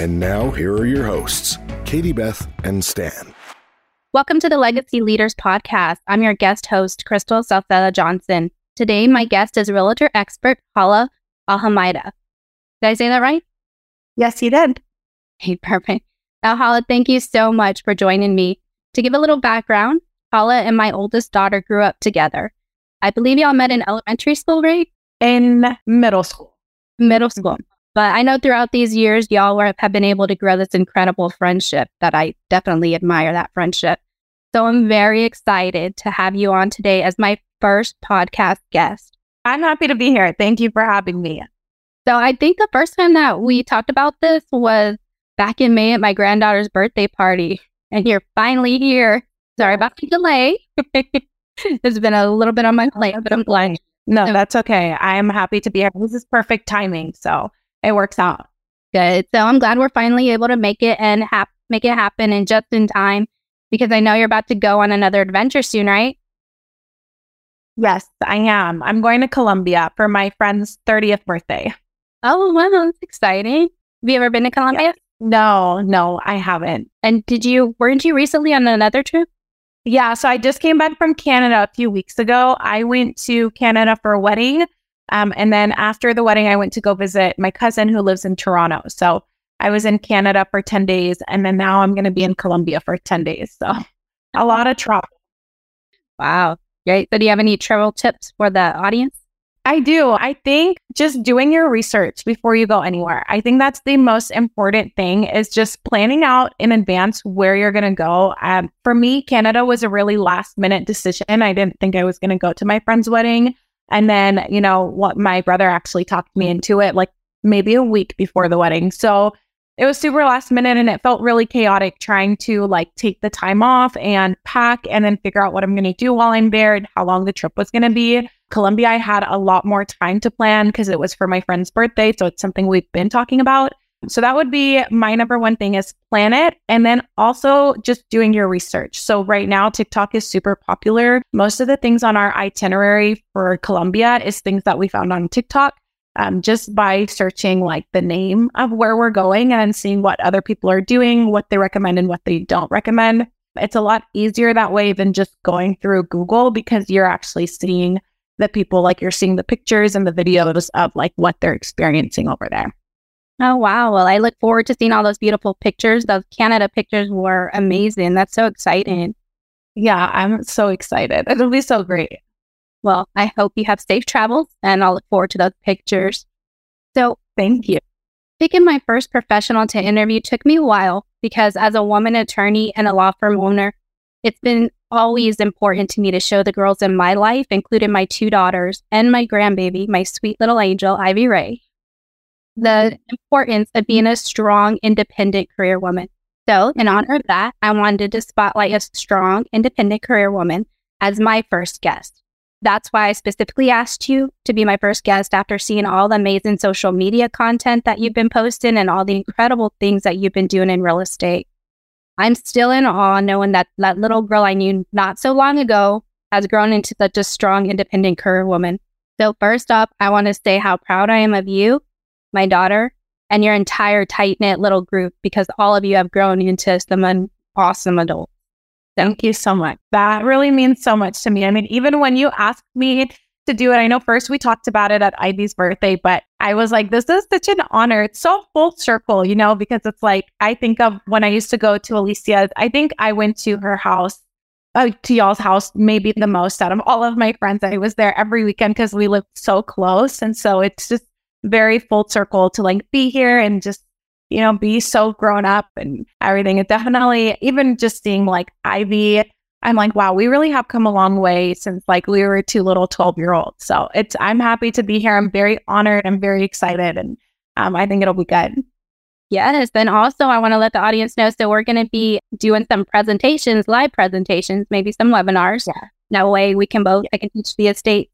And now, here are your hosts, Katie Beth and Stan. Welcome to the Legacy Leaders Podcast. I'm your guest host, Crystal Salceda Johnson. Today, my guest is realtor expert Halah Al-Hamaydeh. Did I say that right? Yes, you did. Hey, perfect. Now, Halah, thank you so much for joining me. To give a little background, Halah and my oldest daughter grew up together. I believe y'all met in elementary school, right? In middle school. Middle school. But I know throughout these years, y'all were, have been able to grow this incredible friendship that I definitely admire that friendship. So I'm very excited to have you on today as my first podcast guest. I'm happy to be here. Thank you for having me. So I think the first time that we talked about this was back in May at my granddaughter's birthday party. And you're finally here. Sorry about the delay. it's been a little bit on my plate, but I'm glad. No, that's okay. I'm happy to be here. This is perfect timing. So it works out. Good. So I'm glad we're finally able to make it and hap- make it happen and just in time because I know you're about to go on another adventure soon, right? Yes, I am. I'm going to Colombia for my friend's 30th birthday. Oh, wow. That's exciting. Have you ever been to Colombia? Yes. No, no, I haven't. And did you, weren't you recently on another trip? Yeah. So I just came back from Canada a few weeks ago. I went to Canada for a wedding um, and then after the wedding, I went to go visit my cousin who lives in Toronto. So I was in Canada for 10 days. And then now I'm going to be in Colombia for 10 days. So a lot of travel. Wow. Great. So do you have any travel tips for the audience? I do. I think just doing your research before you go anywhere. I think that's the most important thing is just planning out in advance where you're going to go. Um, for me, Canada was a really last minute decision. I didn't think I was going to go to my friend's wedding. And then, you know, what my brother actually talked me into it like maybe a week before the wedding. So it was super last minute and it felt really chaotic trying to like take the time off and pack and then figure out what I'm going to do while I'm there and how long the trip was going to be. Colombia, I had a lot more time to plan because it was for my friend's birthday. So it's something we've been talking about. So that would be my number one thing is plan it and then also just doing your research. So right now TikTok is super popular. Most of the things on our itinerary for Colombia is things that we found on TikTok. Um, just by searching like the name of where we're going and seeing what other people are doing, what they recommend and what they don't recommend. It's a lot easier that way than just going through Google because you're actually seeing the people, like you're seeing the pictures and the videos of like what they're experiencing over there. Oh, wow. Well, I look forward to seeing all those beautiful pictures. Those Canada pictures were amazing. That's so exciting. Yeah, I'm so excited. It'll be so great. Well, I hope you have safe travels and I'll look forward to those pictures. So, thank you. Picking my first professional to interview took me a while because, as a woman attorney and a law firm owner, it's been always important to me to show the girls in my life, including my two daughters and my grandbaby, my sweet little angel, Ivy Ray, the importance of being a strong, independent career woman. So, in honor of that, I wanted to spotlight a strong, independent career woman as my first guest. That's why I specifically asked you to be my first guest after seeing all the amazing social media content that you've been posting and all the incredible things that you've been doing in real estate. I'm still in awe knowing that that little girl I knew not so long ago has grown into such a strong, independent career woman. So, first up, I want to say how proud I am of you my daughter, and your entire tight knit little group because all of you have grown into some awesome adults. Thank you so much. That really means so much to me. I mean, even when you asked me to do it, I know first we talked about it at Ivy's birthday, but I was like, this is such an honor. It's so full circle, you know, because it's like, I think of when I used to go to Alicia, I think I went to her house, uh, to y'all's house, maybe the most out of all of my friends. I was there every weekend because we lived so close. And so it's just very full circle to like be here and just you know be so grown up and everything it definitely even just seeing like ivy i'm like wow we really have come a long way since like we were two little 12 year olds so it's i'm happy to be here i'm very honored i'm very excited and um, i think it'll be good Yes. And also, I want to let the audience know so we're going to be doing some presentations, live presentations, maybe some webinars. Yeah. That way we can both, I can teach the estate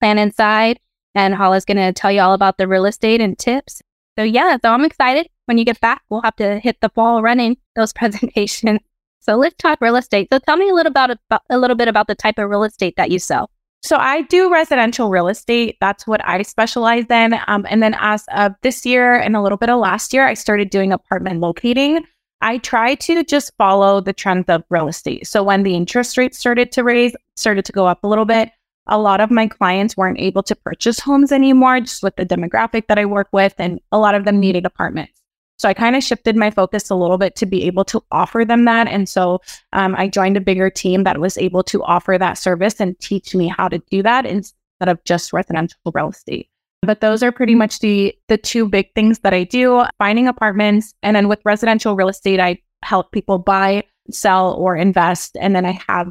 plan inside, and Halah's going to tell you all about the real estate and tips. So, yeah, so I'm excited. When you get back, we'll have to hit the ball running those presentations. So, let's talk real estate. So, tell me a little about, a little bit about the type of real estate that you sell. So I do residential real estate. That's what I specialize in. Um, and then as of this year and a little bit of last year, I started doing apartment locating. I try to just follow the trends of real estate. So when the interest rates started to raise, started to go up a little bit, a lot of my clients weren't able to purchase homes anymore, just with the demographic that I work with, and a lot of them needed apartments. So I kind of shifted my focus a little bit to be able to offer them that. And so um, I joined a bigger team that was able to offer that service and teach me how to do that instead of just residential real estate. But those are pretty much the the two big things that I do: finding apartments, and then with residential real estate, I help people buy, sell, or invest. And then I have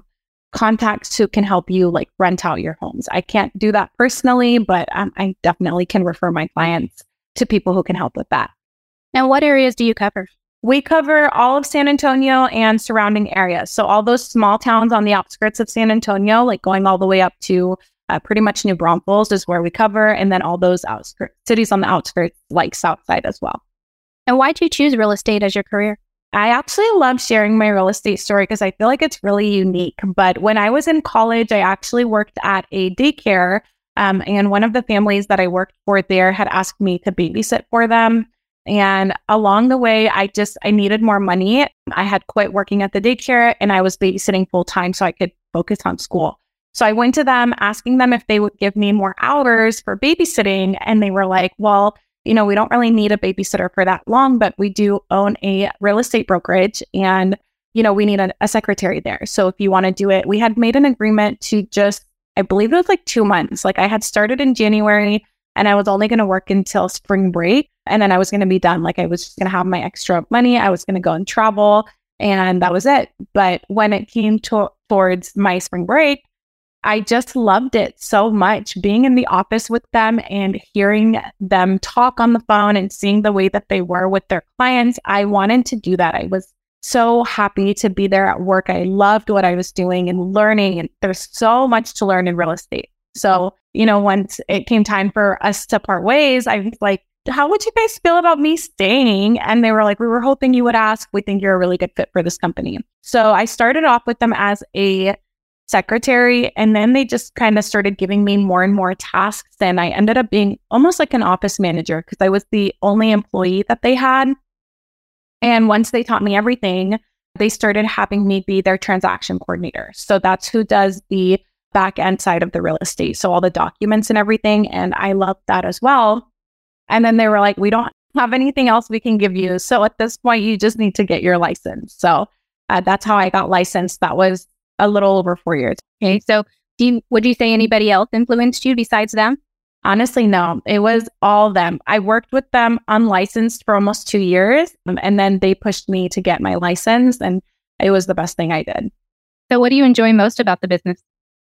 contacts who can help you like rent out your homes. I can't do that personally, but um, I definitely can refer my clients to people who can help with that. And what areas do you cover? We cover all of San Antonio and surrounding areas. So, all those small towns on the outskirts of San Antonio, like going all the way up to uh, pretty much New Braunfels, is where we cover. And then all those outskirts, cities on the outskirts, like Southside as well. And why did you choose real estate as your career? I actually love sharing my real estate story because I feel like it's really unique. But when I was in college, I actually worked at a daycare. Um, and one of the families that I worked for there had asked me to babysit for them. And along the way, I just I needed more money. I had quit working at the daycare and I was babysitting full time so I could focus on school. So I went to them asking them if they would give me more hours for babysitting. And they were like, well, you know, we don't really need a babysitter for that long, but we do own a real estate brokerage and, you know, we need a, a secretary there. So if you want to do it, we had made an agreement to just, I believe it was like two months. Like I had started in January and I was only going to work until spring break. And then I was going to be done. Like I was just going to have my extra money. I was going to go and travel. And that was it. But when it came to- towards my spring break, I just loved it so much being in the office with them and hearing them talk on the phone and seeing the way that they were with their clients. I wanted to do that. I was so happy to be there at work. I loved what I was doing and learning. And there's so much to learn in real estate. So, you know, once it came time for us to part ways, I was like, how would you guys feel about me staying? And they were like, we were hoping you would ask. We think you're a really good fit for this company. So I started off with them as a secretary, and then they just kind of started giving me more and more tasks. And I ended up being almost like an office manager because I was the only employee that they had. And once they taught me everything, they started having me be their transaction coordinator. So that's who does the back end side of the real estate. So all the documents and everything. And I loved that as well. And then they were like, we don't have anything else we can give you. So at this point, you just need to get your license. So uh, that's how I got licensed. That was a little over four years. Okay. So do you, would you say anybody else influenced you besides them? Honestly, no. It was all them. I worked with them unlicensed for almost two years. Um, and then they pushed me to get my license. And it was the best thing I did. So, what do you enjoy most about the business?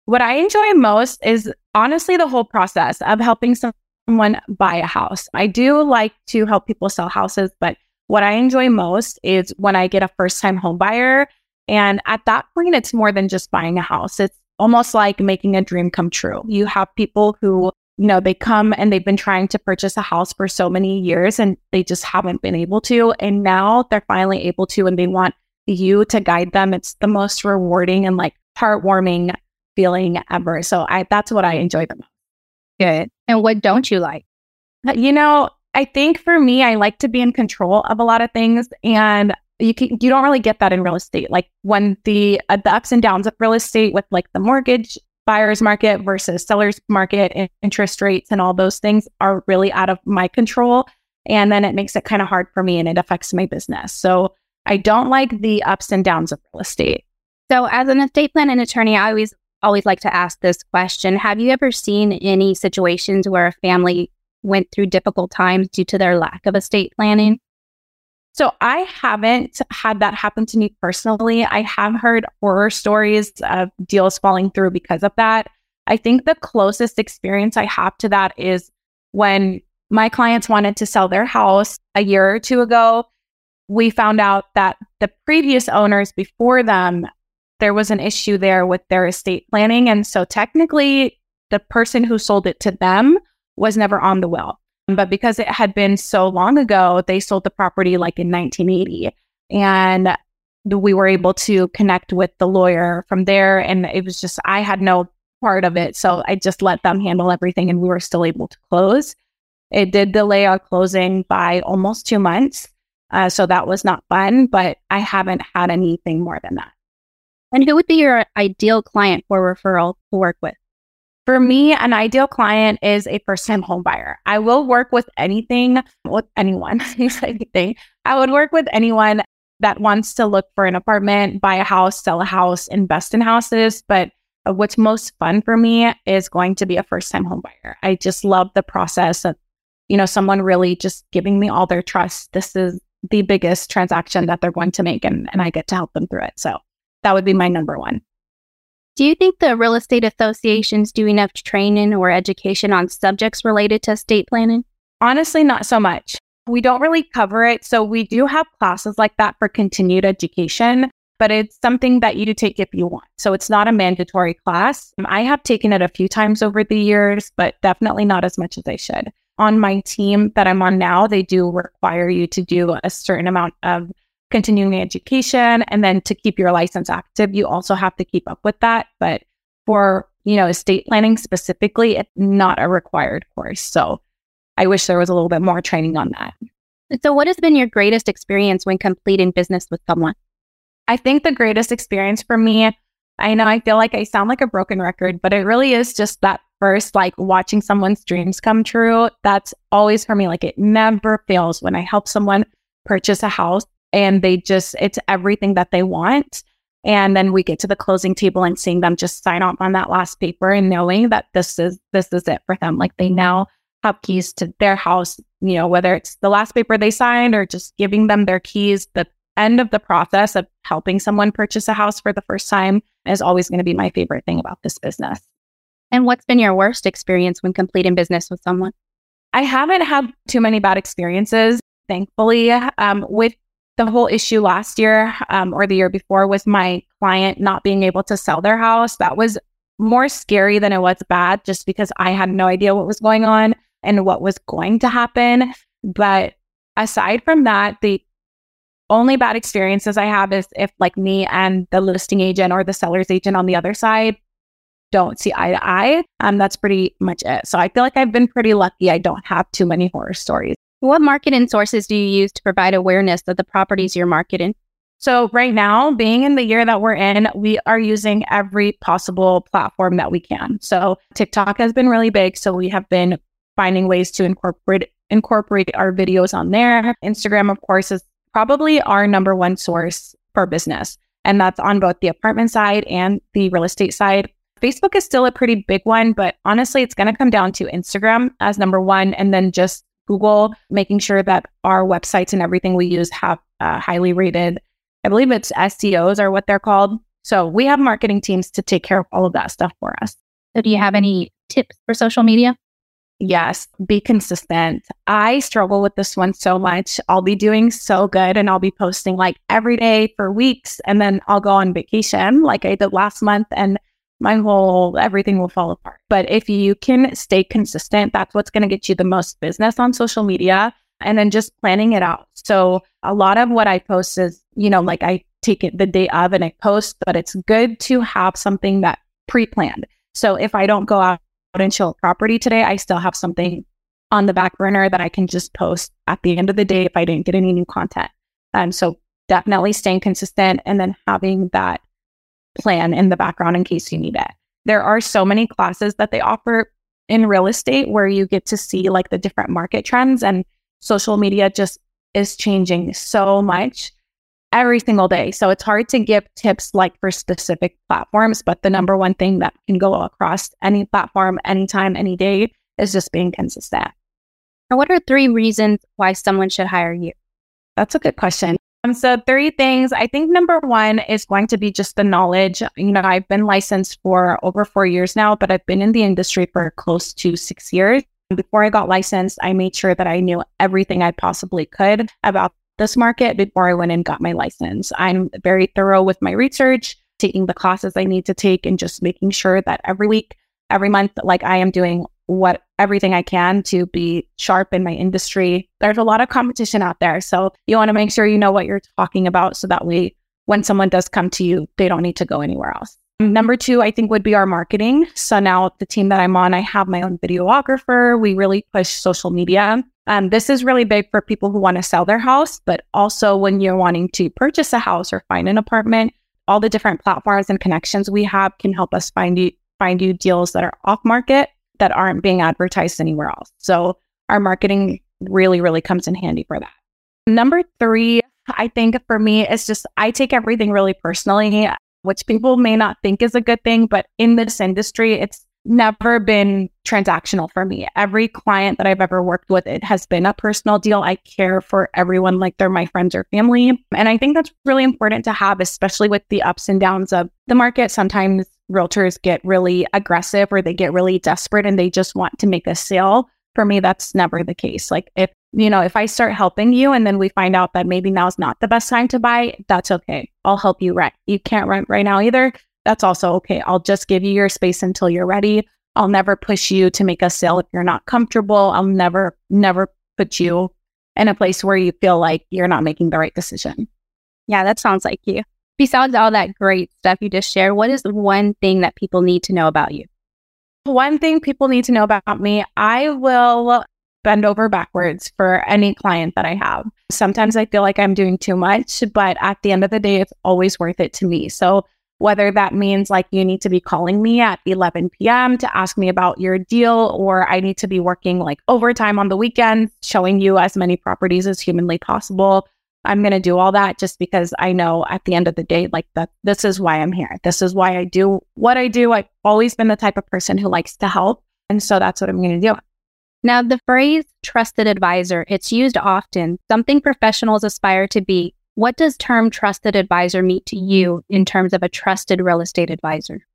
What I enjoy most is honestly the whole process of helping someone buy a house. I do like to help people sell houses, but what I enjoy most is when I get a first time home buyer. And at that point, it's more than just buying a house. It's almost like making a dream come true. You have people who, you know, they come and they've been trying to purchase a house for so many years and they just haven't been able to. And now they're finally able to and they want you to guide them. It's the most rewarding and like heartwarming feeling ever. So I that's what I enjoy the most. Good. And what don't you like? You know, I think for me, I like to be in control of a lot of things, and you can you don't really get that in real estate. Like when the uh, the ups and downs of real estate with like the mortgage buyer's market versus seller's market and interest rates and all those things are really out of my control. And then it makes it kind of hard for me and it affects my business. So I don't like the ups and downs of real estate. So, as an estate planning attorney, I always always like to ask this question. Have you ever seen any situations where a family went through difficult times due to their lack of estate planning? So I haven't had that happen to me personally. I have heard horror stories of deals falling through because of that. I think the closest experience I have to that is when my clients wanted to sell their house a year or two ago. We found out that the previous owners before them, there was an issue there with their estate planning. And so technically, the person who sold it to them was never on the will. But because it had been so long ago, they sold the property like in 1980. And we were able to connect with the lawyer from there. And it was just, I had no part of it. So I just let them handle everything and we were still able to close. It did delay our closing by almost two months. Uh, so that was not fun, but I haven't had anything more than that. And who would be your ideal client for referral to work with? For me, an ideal client is a first time home buyer. I will work with anything, with anyone, anything. I would work with anyone that wants to look for an apartment, buy a house, sell a house, invest in houses. But what's most fun for me is going to be a first time home buyer. I just love the process of, you know, someone really just giving me all their trust. This is the biggest transaction that they're going to make and, and I get to help them through it. So that would be my number one. Do you think the real estate associations do enough training or education on subjects related to estate planning? Honestly, not so much. We don't really cover it. So we do have classes like that for continued education, but it's something that you take if you want. So it's not a mandatory class. I have taken it a few times over the years, but definitely not as much as I should. On my team that I'm on now, they do require you to do a certain amount of continuing education. And then to keep your license active, you also have to keep up with that. But for, you know, estate planning specifically, it's not a required course. So I wish there was a little bit more training on that. So, what has been your greatest experience when completing business with someone? I think the greatest experience for me, I know I feel like I sound like a broken record, but it really is just that first, like watching someone's dreams come true. That's always for me. Like it never fails when I help someone purchase a house and they just, it's everything that they want. And then we get to the closing table and seeing them just sign off on that last paper and knowing that this is, this is it for them. Like they now have keys to their house, you know, whether it's the last paper they signed or just giving them their keys, the end of the process of helping someone purchase a house for the first time is always going to be my favorite thing about this business. And what's been your worst experience when completing business with someone? I haven't had too many bad experiences, thankfully. Um, with the whole issue last year um, or the year before with my client not being able to sell their house. That was more scary than it was bad just because I had no idea what was going on and what was going to happen. But aside from that, the only bad experiences I have is if like me and the listing agent or the seller's agent on the other side don't see eye to eye. Um, that's pretty much it. So I feel like I've been pretty lucky. I don't have too many horror stories. What marketing sources do you use to provide awareness of the properties you're marketing? So, right now, being in the year that we're in, we are using every possible platform that we can. So, TikTok has been really big. So, we have been finding ways to incorporate incorporate our videos on there. Instagram, of course, is probably our number one source for business. And that's on both the apartment side and the real estate side. Facebook is still a pretty big one, but honestly, it's going to come down to Instagram as number one and then just Google, making sure that our websites and everything we use have uh, highly rated. I believe it's SEOs are what they're called. So we have marketing teams to take care of all of that stuff for us. So, do you have any tips for social media? Yes, be consistent. I struggle with this one so much. I'll be doing so good and I'll be posting like every day for weeks and then I'll go on vacation like I did last month and my whole everything will fall apart. But if you can stay consistent, that's what's going to get you the most business on social media and then just planning it out. So a lot of what I post is, you know, like I take it the day of and I post, but it's good to have something that pre-planned. So if I don't go out and show property today, I still have something on the back burner that I can just post at the end of the day if I didn't get any new content. And so definitely staying consistent and then having that plan in the background in case you need it. There are so many classes that they offer in real estate where you get to see like the different market trends and social media just is changing so much every single day. So it's hard to give tips like for specific platforms, but the number one thing that can go across any platform, anytime, any day is just being consistent. And what are three reasons why someone should hire you? That's a good question. Um, so three things. I think number one is going to be just the knowledge. You know, I've been licensed for over four years now, but I've been in the industry for close to six years. Before I got licensed, I made sure that I knew everything I possibly could about this market before I went and got my license. I'm very thorough with my research, taking the classes I need to take, and just making sure that every week, every month, like I am doing what everything I can to be sharp in my industry. There's a lot of competition out there. So you want to make sure you know what you're talking about so that way when someone does come to you, they don't need to go anywhere else. Number two, I think would be our marketing. So now the team that I'm on, I have my own videographer. We really push social media. Um, this is really big for people who want to sell their house, but also when you're wanting to purchase a house or find an apartment, all the different platforms and connections we have can help us find you find you deals that are off market that aren't being advertised anywhere else. So our marketing really, really comes in handy for that. Number three, I think for me, is just I take everything really personally which people may not think is a good thing, but in this industry, it's never been transactional for me. Every client that I've ever worked with, it has been a personal deal. I care for everyone like they're my friends or family. And I think that's really important to have, especially with the ups and downs of the market. Sometimes realtors get really aggressive or they get really desperate and they just want to make a sale. For me, that's never the case. Like if you know, if I start helping you and then we find out that maybe now's not the best time to buy, that's okay. I'll help you rent. You can't rent right now either. That's also okay. I'll just give you your space until you're ready. I'll never push you to make a sale if you're not comfortable. I'll never, never put you in a place where you feel like you're not making the right decision. Yeah, that sounds like you. Besides all that great stuff you just shared, what is one thing that people need to know about you? One thing people need to know about me, I will bend over backwards for any client that I have. Sometimes I feel like I'm doing too much, but at the end of the day, it's always worth it to me. So whether that means like you need to be calling me at 11 p.m. to ask me about your deal, or I need to be working like overtime on the weekend, showing you as many properties as humanly possible. I'm going to do all that just because I know at the end of the day, like that, this is why I'm here. This is why I do what I do. I've always been the type of person who likes to help. And so that's what I'm going to do. Now, the phrase trusted advisor, it's used often, something professionals aspire to be. What does term trusted advisor mean to you in terms of a trusted real estate advisor?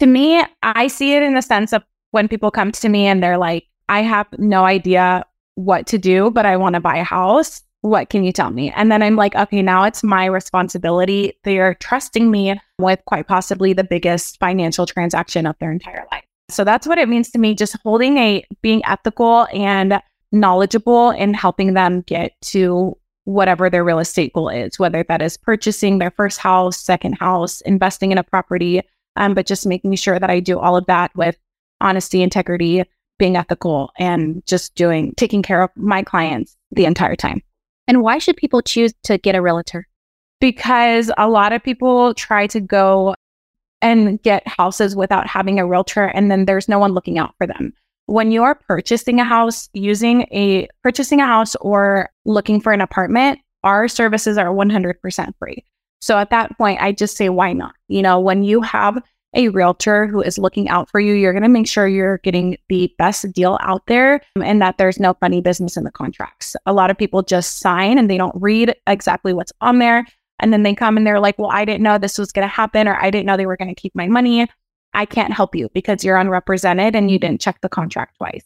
To me, I see it in the sense of when people come to me and they're like, I have no idea what to do, but I want to buy a house. What can you tell me? And then I'm like, okay, now it's my responsibility. They are trusting me with quite possibly the biggest financial transaction of their entire life. So that's what it means to me, just holding a being ethical and knowledgeable and helping them get to whatever their real estate goal is, whether that is purchasing their first house, second house, investing in a property, um, but just making sure that I do all of that with honesty, integrity, being ethical, and just doing taking care of my clients the entire time. And why should people choose to get a realtor? Because a lot of people try to go and get houses without having a realtor and then there's no one looking out for them. When you're purchasing a house, using a purchasing a house or looking for an apartment, our services are 100% free. So at that point, I just say, why not? You know, when you have a realtor who is looking out for you, you're going to make sure you're getting the best deal out there and that there's no funny business in the contracts. A lot of people just sign and they don't read exactly what's on there. And then they come and they're like, well, I didn't know this was going to happen, or I didn't know they were going to keep my money. I can't help you because you're unrepresented and you didn't check the contract twice.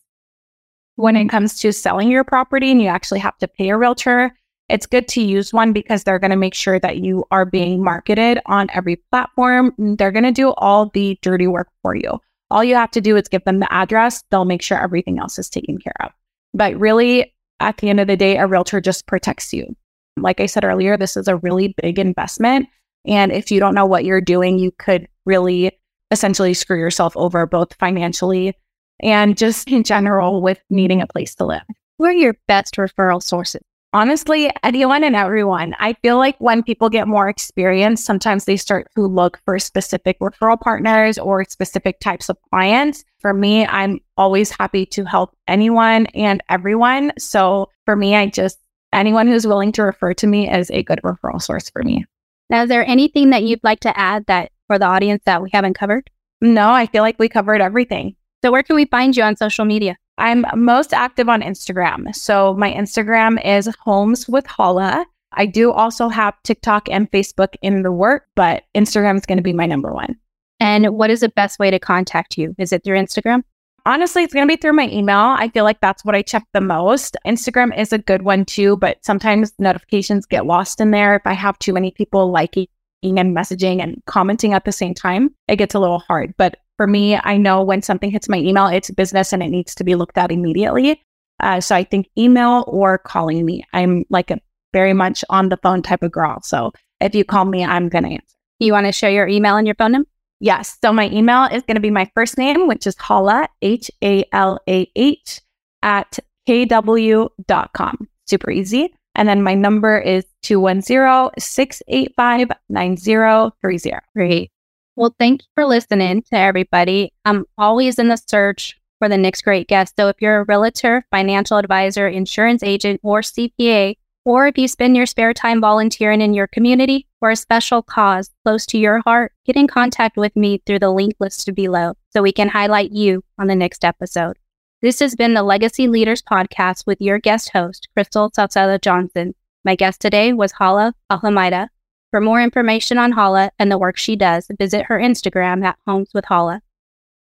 When it comes to selling your property and you actually have to pay a realtor, it's good to use one because they're going to make sure that you are being marketed on every platform. They're going to do all the dirty work for you. All you have to do is give them the address, they'll make sure everything else is taken care of. But really, at the end of the day, a realtor just protects you. Like I said earlier, this is a really big investment. And if you don't know what you're doing, you could really essentially screw yourself over both financially and just in general with needing a place to live. Who are your best referral sources? Honestly, anyone and everyone. I feel like when people get more experience, sometimes they start to look for specific referral partners or specific types of clients. For me, I'm always happy to help anyone and everyone. So for me, I just anyone who's willing to refer to me is a good referral source for me. Now, is there anything that you'd like to add that for the audience that we haven't covered? No, I feel like we covered everything. So, where can we find you on social media? I'm most active on Instagram. So, my Instagram is Homes with Halah. I do also have TikTok and Facebook in the work, but Instagram is going to be my number one. And what is the best way to contact you? Is it through Instagram? Honestly, it's going to be through my email. I feel like that's what I check the most. Instagram is a good one too, but sometimes notifications get lost in there. If I have too many people liking and messaging and commenting at the same time, it gets a little hard. But for me, I know when something hits my email, it's business and it needs to be looked at immediately. Uh, so I think email or calling me. I'm like a very much on the phone type of girl. So if you call me, I'm going to answer. You want to share your email and your phone number? Yes. So my email is going to be my first name, which is Halah, H A L A H, at kw.com. Super easy. And then my number is 210 685 9030. Great. Well, thank you for listening to everybody. I'm always in the search for the next great guest. So if you're a realtor, financial advisor, insurance agent, or CPA, or if you spend your spare time volunteering in your community for a special cause close to your heart, get in contact with me through the link listed below so we can highlight you on the next episode. This has been the Legacy Leaders Podcast with your guest host, Crystal Salcedo Johnson. My guest today was Halah Al-Hamaydeh. For more information on Halah and the work she does, visit her Instagram at Homes with Halah.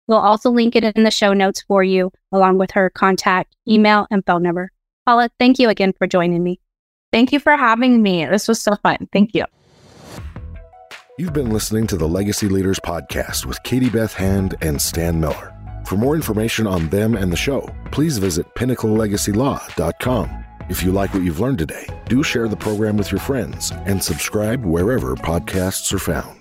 We'll also link it in the show notes for you, along with her contact, email, and phone number. Halah, thank you again for joining me. Thank you for having me. This was so fun. Thank you. You've been listening to the Legacy Leaders Podcast with Katie Beth Hand and Stan Miller. For more information on them and the show, please visit pinnaclelegacylaw.com. If you like what you've learned today, do share the program with your friends and subscribe wherever podcasts are found.